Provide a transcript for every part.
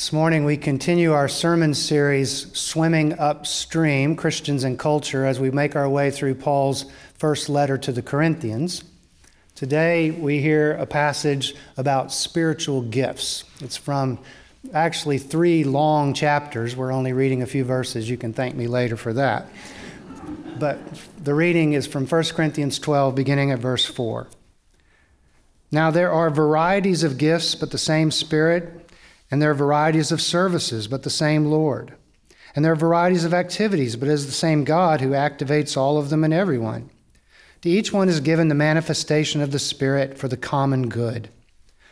This morning we continue our sermon series, Swimming Upstream Christians and Culture, as we make our way through Paul's first letter to the Corinthians. Today we hear a passage about spiritual gifts. It's from actually three long chapters. We're only reading a few verses. You can thank me later for that. But the reading is from 1 Corinthians 12, beginning at verse 4. Now there are varieties of gifts, but the same Spirit. And there are varieties of services, but the same Lord. And there are varieties of activities, but it is the same God who activates all of them in everyone. To each one is given the manifestation of the Spirit for the common good.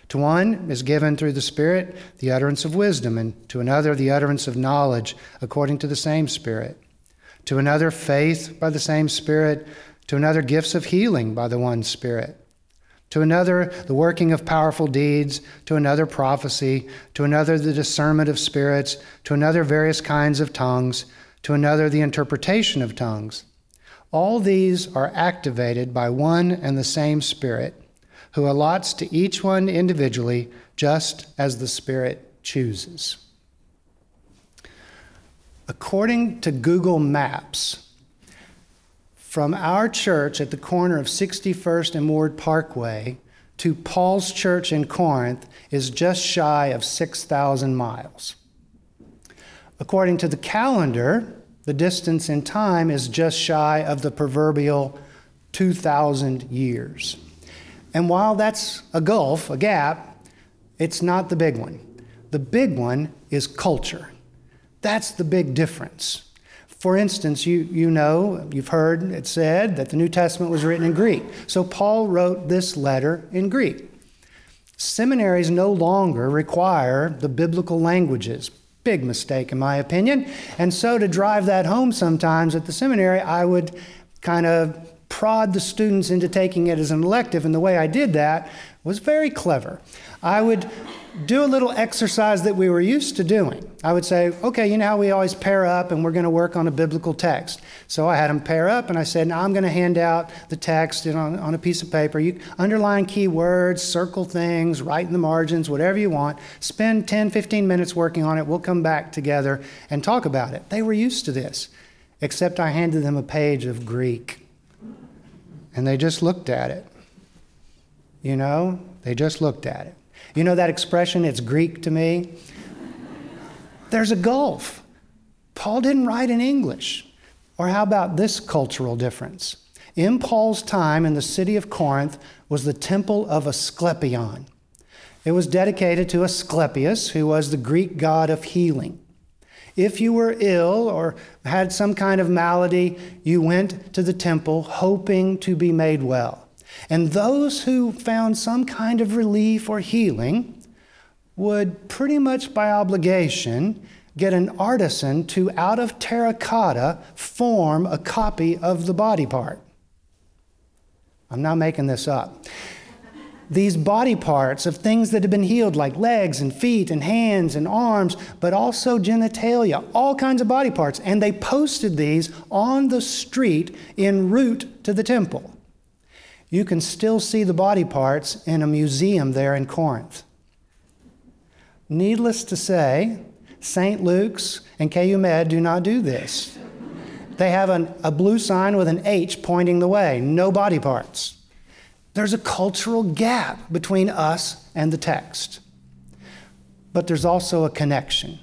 To one is given through the Spirit the utterance of wisdom, and to another the utterance of knowledge according to the same Spirit. To another, faith by the same Spirit. To another, gifts of healing by the one Spirit to another, the working of powerful deeds, to another, prophecy, to another, the discernment of spirits, to another, various kinds of tongues, to another, the interpretation of tongues. All these are activated by one and the same Spirit, who allots to each one individually just as the Spirit chooses. According to Google Maps, from our church at the corner of 61st and Ward Parkway to Paul's church in Corinth is just shy of 6,000 miles. According to the calendar, the distance in time is just shy of the proverbial 2,000 years. And while that's a gulf, a gap, it's not the big one. The big one is culture. That's the big difference. For instance, you, you know, you've heard it said that the New Testament was written in Greek. So Paul wrote this letter in Greek. Seminaries no longer require the biblical languages. Big mistake, in my opinion. And so, to drive that home sometimes at the seminary, I would kind of prod the students into taking it as an elective. And the way I did that was very clever. I would do a little exercise that we were used to doing. I would say, okay, you know how we always pair up and we're going to work on a biblical text. So I had them pair up and I said, now I'm going to hand out the text on, on a piece of paper. You underline key words, circle things, write in the margins, whatever you want. Spend 10, 15 minutes working on it. We'll come back together and talk about it. They were used to this, except I handed them a page of Greek. And they just looked at it. You know, they just looked at it. You know that expression, it's Greek to me? There's a gulf. Paul didn't write in English. Or how about this cultural difference? In Paul's time in the city of Corinth was the temple of Asclepion. It was dedicated to Asclepius, who was the Greek god of healing. If you were ill or had some kind of malady, you went to the temple hoping to be made well. And those who found some kind of relief or healing would pretty much by obligation get an artisan to, out of terracotta, form a copy of the body part. I'm not making this up. These body parts of things that have been healed, like legs and feet and hands and arms, but also genitalia, all kinds of body parts. And they posted these on the street en route to the temple you can still see the body parts in a museum there in Corinth. Needless to say, St. Luke's and KU Med do not do this. They have an, a blue sign with an H pointing the way, no body parts. There's a cultural gap between us and the text. But there's also a connection.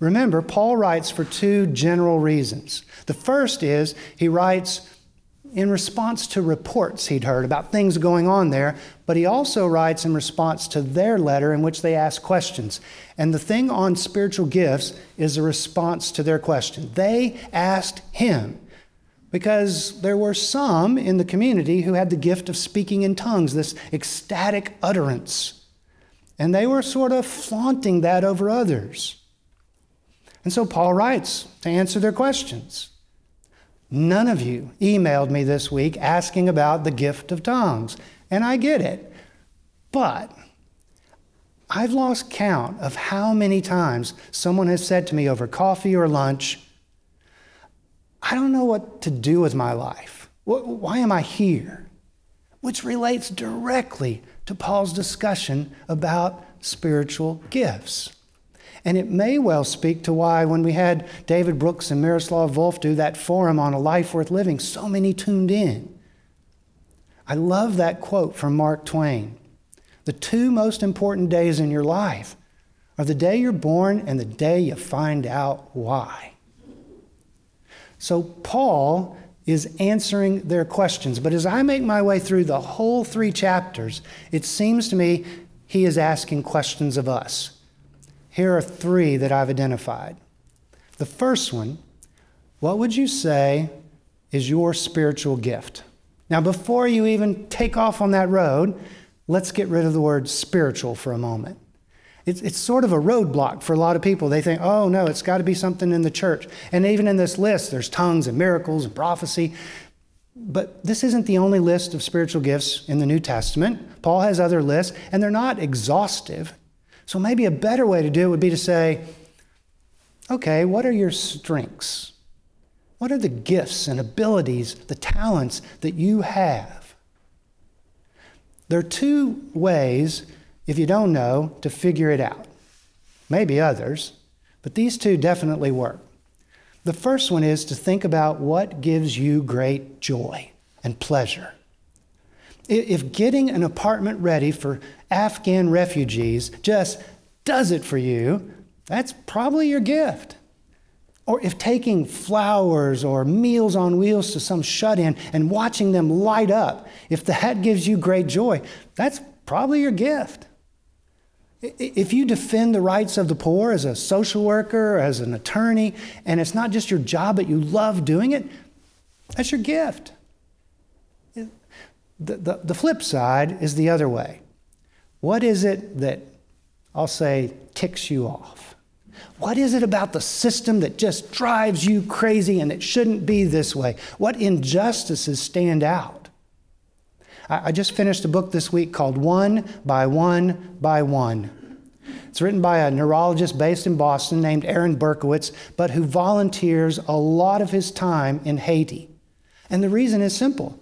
Remember, Paul writes for two general reasons. The first is he writes in response to reports he'd heard about things going on there, but he also writes in response to their letter in which they ask questions. And the thing on spiritual gifts is a response to their question. They asked him because there were some in the community who had the gift of speaking in tongues, this ecstatic utterance. And they were sort of flaunting that over others. And so Paul writes to answer their questions. None of you emailed me this week asking about the gift of tongues, and I get it. But I've lost count of how many times someone has said to me over coffee or lunch, I don't know what to do with my life. Why am I here? Which relates directly to Paul's discussion about spiritual gifts. And it may well speak to why, when we had David Brooks and Miroslav Volf do that forum on a life worth living, so many tuned in. I love that quote from Mark Twain. The two most important days in your life are the day you're born and the day you find out why. So, Paul is answering their questions. But as I make my way through the whole three chapters, it seems to me he is asking questions of us. Here are three that I've identified. The first one what would you say is your spiritual gift? Now, before you even take off on that road, let's get rid of the word spiritual for a moment. It's, it's sort of a roadblock for a lot of people. They think, oh, no, it's got to be something in the church. And even in this list, there's tongues and miracles and prophecy. But this isn't the only list of spiritual gifts in the New Testament. Paul has other lists, and they're not exhaustive. So maybe a better way to do it would be to say, okay, what are your strengths? What are the gifts and abilities, the talents that you have? There are two ways if you don't know, to figure it out. Maybe others, but these two definitely work. The first one is to think about what gives you great joy and pleasure. If getting an apartment ready for Afghan refugees just does it for you, that's probably your gift. Or if taking flowers or meals on wheels to some shut in and watching them light up, if that gives you great joy, that's probably your gift. If you defend the rights of the poor as a social worker, as an attorney, and it's not just your job, but you love doing it, that's your gift. The, the, the flip side is the other way. What is it that I'll say ticks you off? What is it about the system that just drives you crazy and it shouldn't be this way? What injustices stand out? I, just finished a book this week called One by One by One. It's written by a neurologist based in Boston named Aaron Berkowitz, but who volunteers a lot of his time in Haiti. And the reason is simple.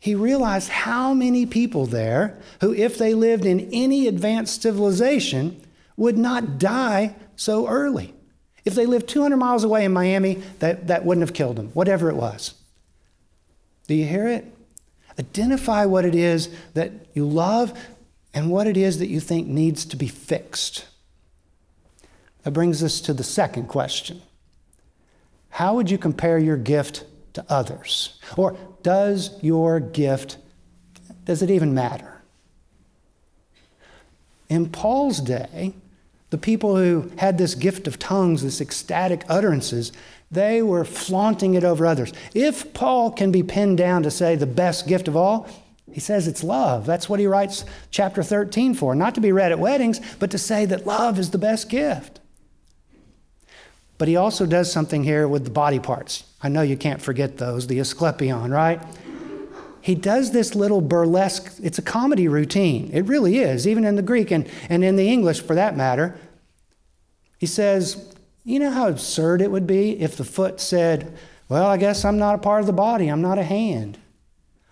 He realized how many people there who, if they lived in any advanced civilization, would not die so early. If they lived 200 miles away in Miami, that, that wouldn't have killed them, whatever it was. Do you hear it? Identify what it is that you love and what it is that you think needs to be fixed. That brings us to the second question How would you compare your gift to others? Or does your gift, does it even matter? In Paul's day, the people who had this gift of tongues, this ecstatic utterances, they were flaunting it over others. If Paul can be pinned down to say the best gift of all, he says it's love. That's what he writes chapter 13 for. Not to be read at weddings, but to say that love is the best gift. But he also does something here with the body parts. I know you can't forget those, the Asclepion, right? He does this little burlesque, it's a comedy routine. It really is, even in the Greek and, and in the English for that matter. He says, you know how absurd it would be if the foot said, Well, I guess I'm not a part of the body, I'm not a hand.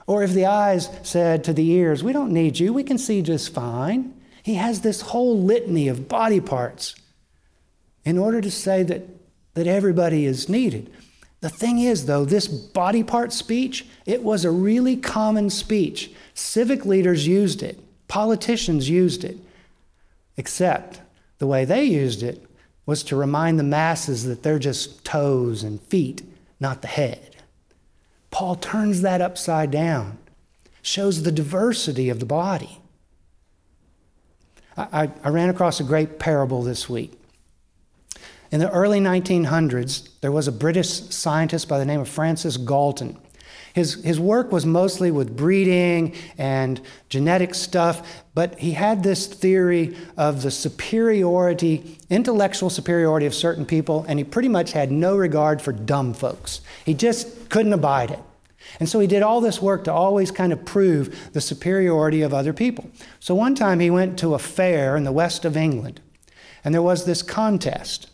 Or if the eyes said to the ears, We don't need you, we can see just fine. He has this whole litany of body parts in order to say that, that everybody is needed. The thing is, though, this body part speech, it was a really common speech. Civic leaders used it, politicians used it, except the way they used it was to remind the masses that they're just toes and feet, not the head. Paul turns that upside down, shows the diversity of the body. I, I, ran across a great parable this week. In the early 1900s, there was a British scientist by the name of Francis Galton. His, his work was mostly with breeding and genetic stuff, but he had this theory of the superiority, intellectual superiority of certain people, and he pretty much had no regard for dumb folks. He just couldn't abide it. And so he did all this work to always kind of prove the superiority of other people. So one time he went to a fair in the west of England, and there was this contest.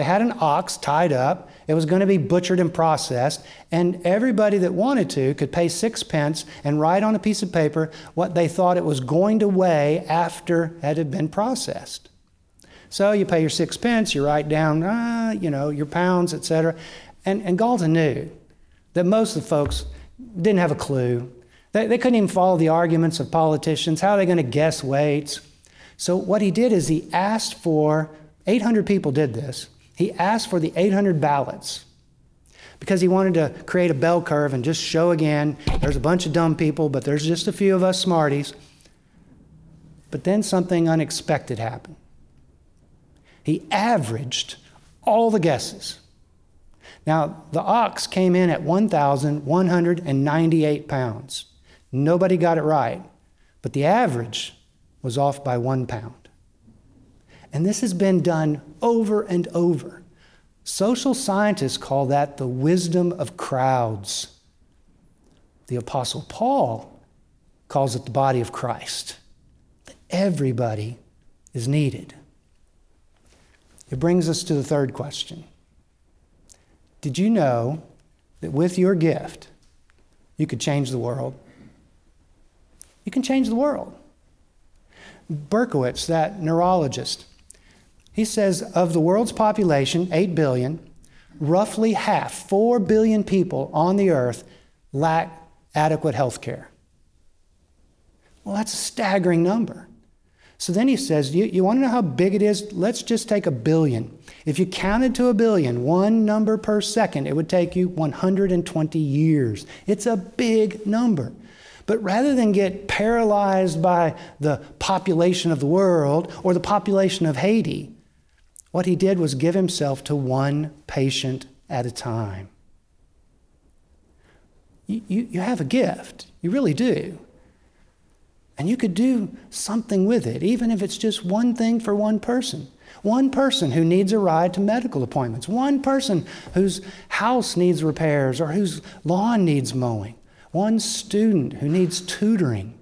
They had an ox tied up. It was going to be butchered and processed, and everybody that wanted to could pay sixpence and write on a piece of paper what they thought it was going to weigh after it had been processed. So you pay your sixpence, you write down, uh, you know, your pounds, etc. And, and Galton knew that most of the folks didn't have a clue. They, they couldn't even follow the arguments of politicians. How are they going to guess weights? So what he did is he asked for 800 people did this. He asked for the 800 ballots because he wanted to create a bell curve and just show again there's a bunch of dumb people, but there's just a few of us smarties. But then something unexpected happened. He averaged all the guesses. Now, the ox came in at 1,198 pounds. Nobody got it right, but the average was off by one pound. And this has been done over and over. Social scientists call that the wisdom of crowds. The Apostle Paul calls it the body of Christ. Everybody is needed. It brings us to the third question Did you know that with your gift, you could change the world? You can change the world. Berkowitz, that neurologist, he says of the world's population, 8 billion, roughly half, 4 billion people on the earth, lack adequate health care. Well, that's a staggering number. So then he says, you, you want to know how big it is? Let's just take a billion. If you counted to a billion, one number per second, it would take you 120 years. It's a big number. But rather than get paralyzed by the population of the world or the population of Haiti, what he did was give himself to one patient at a time. You, you, you have a gift, you really do. And you could do something with it, even if it's just one thing for one person. One person who needs a ride to medical appointments, one person whose house needs repairs or whose lawn needs mowing, one student who needs tutoring.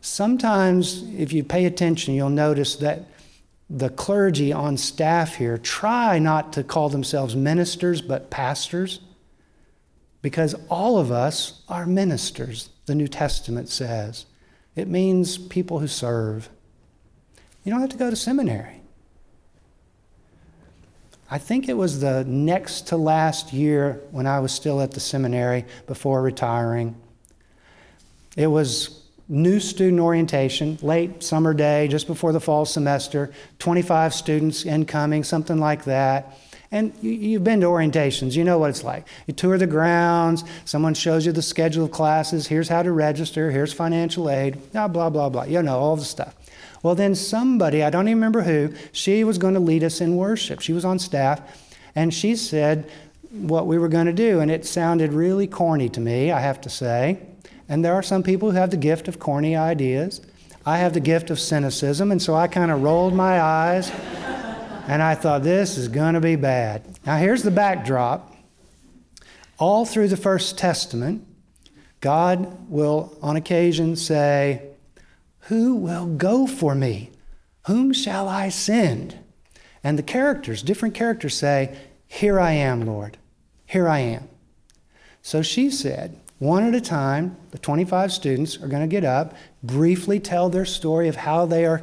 Sometimes, if you pay attention, you'll notice that the clergy on staff here try not to call themselves ministers but pastors because all of us are ministers, the New Testament says. It means people who serve. You don't have to go to seminary. I think it was the next to last year when I was still at the seminary before retiring. It was new student orientation, late summer day, just before the fall semester, 25 students incoming, something like that. And you, have been to orientations, you know what it's like. You tour the grounds, someone shows you the schedule of classes, here's how to register, here's financial aid, blah, blah, blah, blah. You know, all the stuff. Well, then somebody, I don't even remember who, she was going to lead us in worship. She was on staff, and she said what we were going to do, and it sounded really corny to me, I have to say. And there are some people who have the gift of corny ideas. I have the gift of cynicism, and so I kind of rolled my eyes and I thought, this is going to be bad. Now, here's the backdrop. All through the First Testament, God will on occasion say, Who will go for me? Whom shall I send? And the characters, different characters say, Here I am, Lord. Here I am. So she said, one at a time, the 25 students are going to get up, briefly tell their story of how they are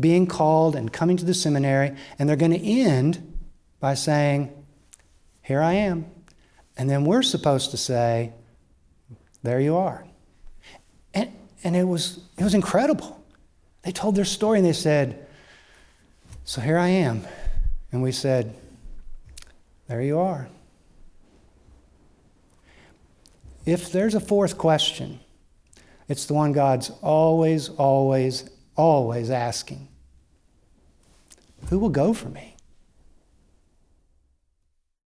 being called and coming to the seminary, and they're going to end by saying, Here I am. And then we're supposed to say, There you are. And, and it, was, it was incredible. They told their story and they said, So here I am. And we said, There you are. If there's a fourth question, it's the one God's always, always, always asking Who will go for me?